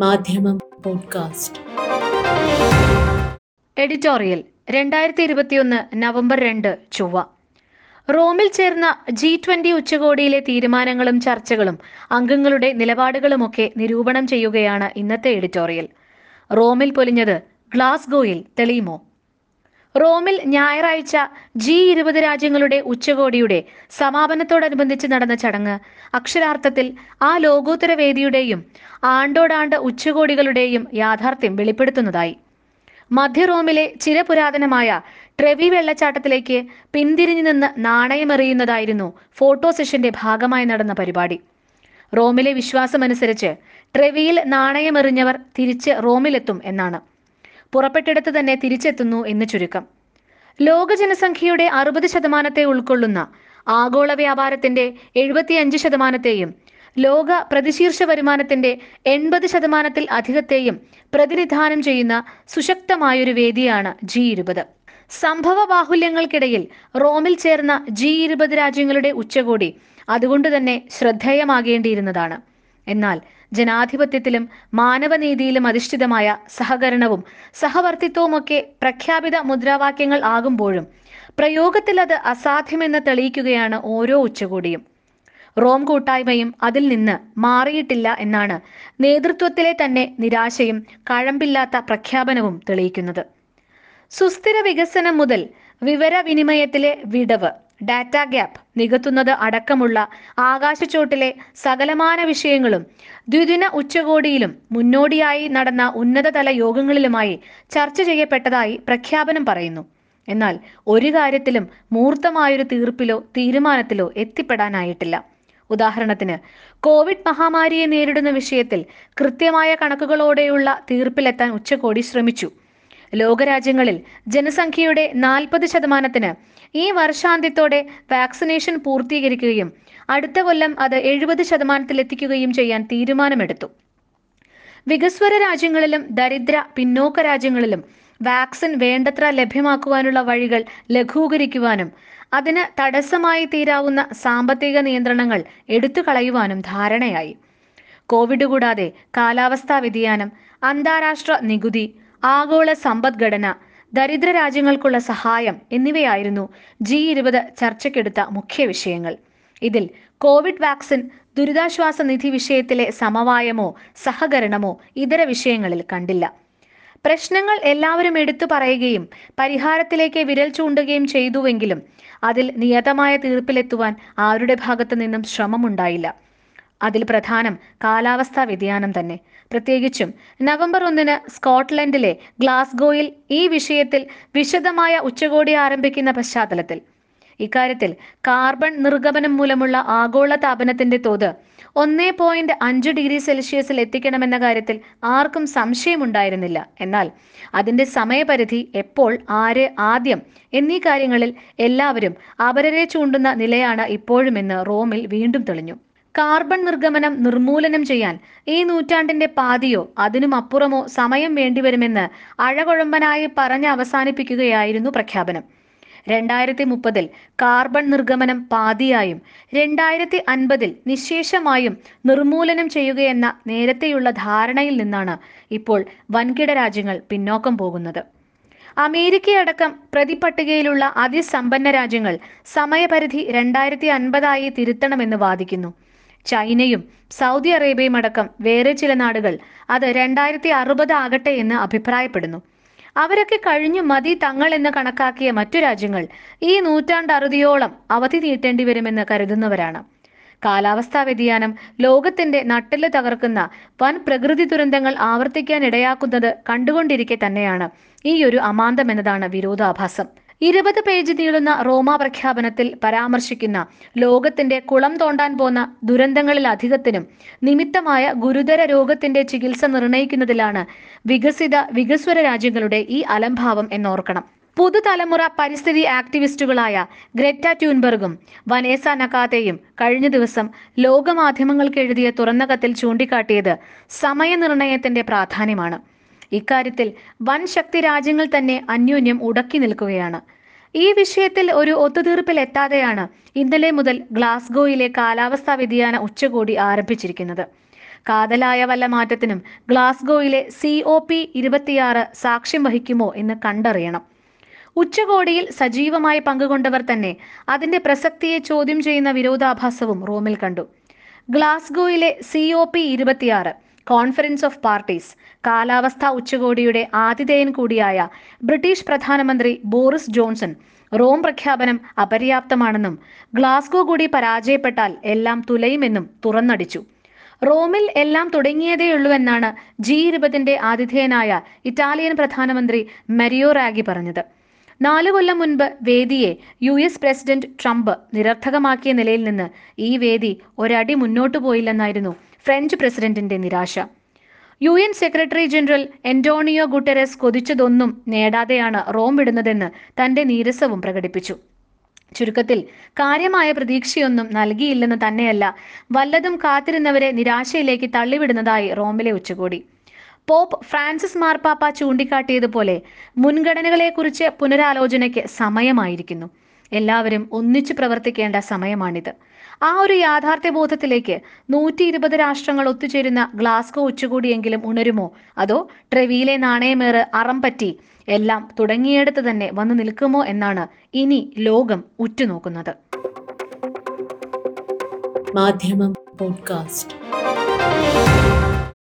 മാധ്യമം podcast. Editorial രണ്ടായിരത്തി ഇരുപത്തിയൊന്ന് നവംബർ രണ്ട് ചൊവ്വ. റോമിൽ ചേർന്ന ജി ട്വന്റി ഉച്ചകോടിയിലെ തീരുമാനങ്ങളും ചർച്ചകളും അംഗങ്ങളുടെ നിലപാടുകളുമൊക്കെ നിരൂപണം ചെയ്യുകയാണ് ഇന്നത്തെ എഡിറ്റോറിയൽ. റോമിൽ പൊലിഞ്ഞത് ഗ്ലാസ്ഗോയിൽ തെളിയുമോ? റോമിൽ ഞായറാഴ്ച ജി ഇരുപത് രാജ്യങ്ങളുടെ ഉച്ചകോടിയുടെ സമാപനത്തോടനുബന്ധിച്ച് നടന്ന ചടങ്ങ്. അക്ഷരാർത്ഥത്തിൽ ആ ലോകോത്തര വേദിയുടെയും ആണ്ടോടാണ്ട് ഉച്ചകോടികളുടെയും യാഥാർത്ഥ്യം വെളിപ്പെടുത്തുന്നതായി. മധ്യ റോമിലെ ചിരപുരാതനമായ ട്രെവി വെള്ളച്ചാട്ടത്തിലേക്ക് പിന്തിരിഞ്ഞു നിന്ന് നാണയമെറിയുന്നതായിരുന്നു ഫോട്ടോ സെഷന്റെ ഭാഗമായി നടന്ന പരിപാടി. റോമിലെ വിശ്വാസമനുസരിച്ച് ട്രെവിയിൽ നാണയമെറിഞ്ഞവർ തിരിച്ച് റോമിലെത്തും എന്നാണ്. പുറപ്പെട്ടിടത്ത് തന്നെ തിരിച്ചെത്തുന്നു എന്ന് ചുരുക്കം. ലോക ജനസംഖ്യയുടെ അറുപത് ശതമാനത്തെ ഉൾക്കൊള്ളുന്ന ആഗോള വ്യാപാരത്തിന്റെ എഴുപത്തിയഞ്ച് ശതമാനത്തെയും ലോക പ്രതിശീർഷ വരുമാനത്തിന്റെ എൺപത് ശതമാനത്തിൽ അധികത്തെയും പ്രതിനിധാനം ചെയ്യുന്ന സുശക്തമായൊരു വേദിയാണ് ജി ഇരുപത്. സംഭവ ബാഹുല്യങ്ങൾക്കിടയിൽ റോമിൽ ചേർന്ന ജി ഇരുപത് രാജ്യങ്ങളുടെ ഉച്ചകോടി അതുകൊണ്ട് തന്നെ ശ്രദ്ധേയമാകേണ്ടിയിരുന്നതാണ്. എന്നാൽ ജനാധിപത്യത്തിലും മാനവനീതിയിലും അധിഷ്ഠിതമായ സഹകരണവും സഹവർത്തിത്വവുമൊക്കെ പ്രഖ്യാപിത മുദ്രാവാക്യങ്ങൾ ആകുമ്പോഴും പ്രയോഗത്തിൽ അത് അസാധ്യമെന്ന് തെളിയിക്കുകയാണ് ഓരോ ഉച്ചകോടിയും. റോം കൂട്ടായ്മയും അതിൽ നിന്ന് മാറിയിട്ടില്ല എന്നാണ് നേതൃത്വത്തിലെ തന്നെ നിരാശയും കഴമ്പില്ലാത്ത പ്രഖ്യാപനവും തെളിയിക്കുന്നത്. സുസ്ഥിര വികസനം മുതൽ വിവരവിനിമയത്തിലെ വിടവ്. ഡാറ്റ ഗ്യാപ്പ് നികത്തുന്നത് അടക്കമുള്ള ആകാശച്ചോട്ടിലെ സകലമാന വിഷയങ്ങളും ദ്വിദിന ഉച്ചകോടിയിലും മുന്നോടിയായി നടന്ന ഉന്നതതല യോഗങ്ങളിലുമായി ചർച്ച ചെയ്യപ്പെട്ടതായി പ്രഖ്യാപനം പറയുന്നു. എന്നാൽ ഒരു കാര്യത്തിലും മൂർത്തമായൊരു തീർപ്പിലോ തീരുമാനത്തിലോ എത്തിപ്പെടാനായിട്ടില്ല. ഉദാഹരണത്തിന് കോവിഡ് മഹാമാരിയെ നേരിടുന്ന വിഷയത്തിൽ കൃത്യമായ കണക്കുകളോടെയുള്ള തീർപ്പിലെത്താൻ ഉച്ചകോടി ശ്രമിച്ചു. ലോകരാജ്യങ്ങളിൽ ജനസംഖ്യയുടെ നാൽപ്പത് ശതമാനത്തിന് ഈ വർഷാന്ത്യത്തോടെ വാക്സിനേഷൻ പൂർത്തീകരിക്കുകയും അടുത്ത കൊല്ലം അത് എഴുപത് ശതമാനത്തിലെത്തിക്കുകയും ചെയ്യാൻ തീരുമാനമെടുത്തു. വികസ്വര രാജ്യങ്ങളിലും ദരിദ്ര പിന്നോക്ക രാജ്യങ്ങളിലും വാക്സിൻ വേണ്ടത്ര ലഭ്യമാക്കുവാനുള്ള വഴികൾ ലഘൂകരിക്കുവാനും അതിന് തടസ്സമായി തീരാവുന്ന സാമ്പത്തിക നിയന്ത്രണങ്ങൾ എടുത്തു കളയുവാനും ധാരണയായി. കോവിഡ് കൂടാതെ കാലാവസ്ഥാ വ്യതിയാനം അന്താരാഷ്ട്ര നികുതി ആഗോള സമ്പദ്ഘടന ദരിദ്ര രാജ്യങ്ങൾക്കുള്ള സഹായം എന്നിവയായിരുന്നു ജി ഇരുപത് ചർച്ചയ്ക്കെടുത്ത മുഖ്യ വിഷയങ്ങൾ. ഇതിൽ കോവിഡ് വാക്സിൻ ദുരിതാശ്വാസ നിധി വിഷയത്തിലെ സമവായമോ സഹകരണമോ ഇതര വിഷയങ്ങളിൽ കണ്ടില്ല. പ്രശ്നങ്ങൾ എല്ലാവരും എടുത്തു പറയുകയും പരിഹാരത്തിലേക്ക് വിരൽ ചൂണ്ടുകയും ചെയ്തുവെങ്കിലും അതിൽ നിയതമായ തീർപ്പിലെത്തുവാൻ ആരുടെ ഭാഗത്തു നിന്നും ശ്രമമുണ്ടായില്ല. അതിൽ പ്രധാനം കാലാവസ്ഥാ വ്യതിയാനം തന്നെ. പ്രത്യേകിച്ചും. നവംബർ ഒന്നിന് സ്കോട്ട്ലൻഡിലെ ഗ്ലാസ്ഗോയിൽ ഈ വിഷയത്തിൽ വിശദമായ ഉച്ചകോടി ആരംഭിക്കുന്ന പശ്ചാത്തലത്തിൽ. ഇക്കാര്യത്തിൽ കാർബൺ നിർഗമനം മൂലമുള്ള ആഗോള താപനത്തിന്റെ തോത് ഒന്നേ പോയിന്റ് അഞ്ച് ഡിഗ്രി സെൽഷ്യസിൽ എത്തിക്കണമെന്ന കാര്യത്തിൽ ആർക്കും സംശയമുണ്ടായിരുന്നില്ല. എന്നാൽ അതിന്റെ സമയപരിധി എപ്പോൾ ആര് ആദ്യം എന്നീ കാര്യങ്ങളിൽ എല്ലാവരും അപരരെ ചൂണ്ടുന്ന നിലയാണ് ഇപ്പോഴുമെന്ന് റോമിൽ വീണ്ടും തെളിഞ്ഞു. കാർബൺ നിർഗമനം നിർമൂലനം ചെയ്യാൻ ഈ നൂറ്റാണ്ടിന്റെ പാതിയോ അതിനും അപ്പുറമോ സമയം വേണ്ടിവരുമെന്ന് അഴകുഴമ്പനായി പറഞ്ഞ് അവസാനിപ്പിക്കുകയായിരുന്നു പ്രഖ്യാപനം. രണ്ടായിരത്തി മുപ്പതിൽ കാർബൺ നിർഗമനം പാതിയായും രണ്ടായിരത്തി അൻപതിൽ നിശേഷമായും നിർമൂലനം ചെയ്യുകയെന്ന നേരത്തെയുള്ള ധാരണയിൽ നിന്നാണ് ഇപ്പോൾ വൻകിട രാജ്യങ്ങൾ പിന്നോക്കം പോകുന്നത്. അമേരിക്കയടക്കം പ്രതിപട്ടികയിലുള്ള അതിസമ്പന്ന രാജ്യങ്ങൾ സമയപരിധി രണ്ടായിരത്തി അൻപതായി തിരുത്തണമെന്ന് വാദിക്കുന്നു. ചൈനയും സൗദി അറേബ്യയും അടക്കം വേറെ ചില നാടുകൾ അത് രണ്ടായിരത്തി അറുപത് ആകട്ടെ എന്ന് അഭിപ്രായപ്പെടുന്നു. അവരൊക്കെ കഴിഞ്ഞു മതി തങ്ങൾ എന്ന് കണക്കാക്കിയ മറ്റു രാജ്യങ്ങൾ ഈ നൂറ്റാണ്ട് അറുതിയോളം അവധി നീട്ടേണ്ടി വരുമെന്ന് കരുതുന്നവരാണ്. കാലാവസ്ഥാ വ്യതിയാനം ലോകത്തിന്റെ നട്ടെല്ല് തകർക്കുന്ന വൻ പ്രകൃതി ദുരന്തങ്ങൾ ആവർത്തിക്കാൻ ഇടയാക്കുന്നത് കണ്ടുകൊണ്ടിരിക്കെ തന്നെയാണ് ഈ ഒരു അമാന്തം എന്നതാണ് വിരോധാഭാസം. ഇരുപത് പേജ് നീളുന്ന റോമ പ്രഖ്യാപനത്തിൽ പരാമർശിക്കുന്ന ലോകത്തിന്റെ കുളം തോണ്ടാൻ പോന്ന ദുരന്തങ്ങളിൽ അധികത്തിനും നിമിത്തമായ ഗുരുതര രോഗത്തിന്റെ ചികിത്സ നിർണയിക്കുന്നതിലാണ് വികസിത വികസ്വര രാജ്യങ്ങളുടെ ഈ അലംഭാവം എന്നോർക്കണം. പുതുതലമുറ പരിസ്ഥിതി ആക്ടിവിസ്റ്റുകളായ ഗ്രെറ്റ ട്യൂൻബർഗും വനേസ നക്കാതെയും കഴിഞ്ഞ ദിവസം ലോകമാധ്യമങ്ങൾക്ക് എഴുതിയ തുറന്ന കത്തിൽ ചൂണ്ടിക്കാട്ടിയത് സമയനിർണയത്തിന്റെ പ്രാധാന്യമാണ്. ഇക്കാര്യത്തിൽ വൻ ശക്തി രാജ്യങ്ങൾ തന്നെ അന്യോന്യം ഉടക്കി നിൽക്കുകയാണ്. ഈ വിഷയത്തിൽ ഒരു ഒത്തുതീർപ്പിൽ എത്താതെയാണ് ഇന്നലെ മുതൽ ഗ്ലാസ്ഗോയിലെ കാലാവസ്ഥാ വ്യതിയാന ഉച്ചകോടി ആരംഭിച്ചിരിക്കുന്നത്. കാതലായ വല്ല മാറ്റത്തിനും ഗ്ലാസ്ഗോയിലെ സി ഒ പി ഇരുപത്തിയാറ് സാക്ഷ്യം വഹിക്കുമോ എന്ന് കണ്ടറിയണം. ഉച്ചകോടിയിൽ സജീവമായി പങ്കുകൊണ്ടവർ തന്നെ അതിന്റെ പ്രസക്തിയെ ചോദ്യം ചെയ്യുന്ന വിരോധാഭാസവും റോമിൽ കണ്ടു. ഗ്ലാസ്ഗോയിലെ സി ഒ പി ഇരുപത്തിയാറ് കോൺഫറൻസ് ഓഫ് പാർട്ടീസ് കാലാവസ്ഥാ ഉച്ചകോടിയുടെ ആതിഥേയൻ കൂടിയായ ബ്രിട്ടീഷ് പ്രധാനമന്ത്രി ബോറിസ് ജോൺസൺ റോം പ്രഖ്യാപനം അപര്യാപ്തമാണെന്നും ഗ്ലാസ്ഗോ കൂടി പരാജയപ്പെട്ടാൽ എല്ലാം തുലയുമെന്നും തുറന്നടിച്ചു. റോമിൽ എല്ലാം തുടങ്ങിയതേയുള്ളൂ എന്നാണ് ജി ഇരുപതിന്റെ ആതിഥേയനായ ഇറ്റാലിയൻ പ്രധാനമന്ത്രി മെരിയോ റാഗി പറഞ്ഞത്. നാലു കൊല്ലം മുൻപ് വേദിയെ യു എസ് പ്രസിഡന്റ് ട്രംപ് നിരർത്ഥകമാക്കിയ നിലയിൽ നിന്ന് ഈ വേദി ഒരടി മുന്നോട്ടു പോയില്ലെന്നായിരുന്നു ഫ്രഞ്ച് പ്രസിഡന്റിന്റെ നിരാശ. U N secretary general Antonio Guterres കൊതിച്ചതൊന്നും നേടാതെയാണ് റോം വിടുന്നതെന്ന് തന്റെ നീരസവും പ്രകടിപ്പിച്ചു. ചുരുക്കത്തിൽ കാര്യമായ പ്രതീക്ഷയൊന്നും നൽകിയില്ലെന്ന് തന്നെയല്ല വല്ലതും കാത്തിരുന്നവരെ നിരാശയിലേക്ക് തള്ളിവിടുന്നതായി റോമിലെ ഉച്ചകോടി. പോപ്പ് ഫ്രാൻസിസ് മാർപ്പാപ്പ ചൂണ്ടിക്കാട്ടിയതുപോലെ മുൻഗണനകളെക്കുറിച്ച് പുനരാലോചനയ്ക്ക് സമയമായിരിക്കുന്നു. എല്ലാവരും ഒന്നിച്ചു പ്രവർത്തിക്കേണ്ട സമയമാണിത്. ആ ഒരു യാഥാർത്ഥ്യബോധത്തിലേക്ക് നൂറ്റി ഇരുപത് രാഷ്ട്രങ്ങൾ ഒത്തുചേരുന്ന ഗ്ലാസ്കോ ഉച്ചകൂടിയെങ്കിലും ഉണരുമോ? അതോ ട്രെവിയിലെ നാണയമേറ് അറം പറ്റി എല്ലാം തുടങ്ങിയെടുത്ത് തന്നെ വന്നു നിൽക്കുമോ എന്നാണ് ഇനി ലോകം ഉറ്റുനോക്കുന്നത്. മാധ്യമം പോഡ്കാസ്റ്റ്.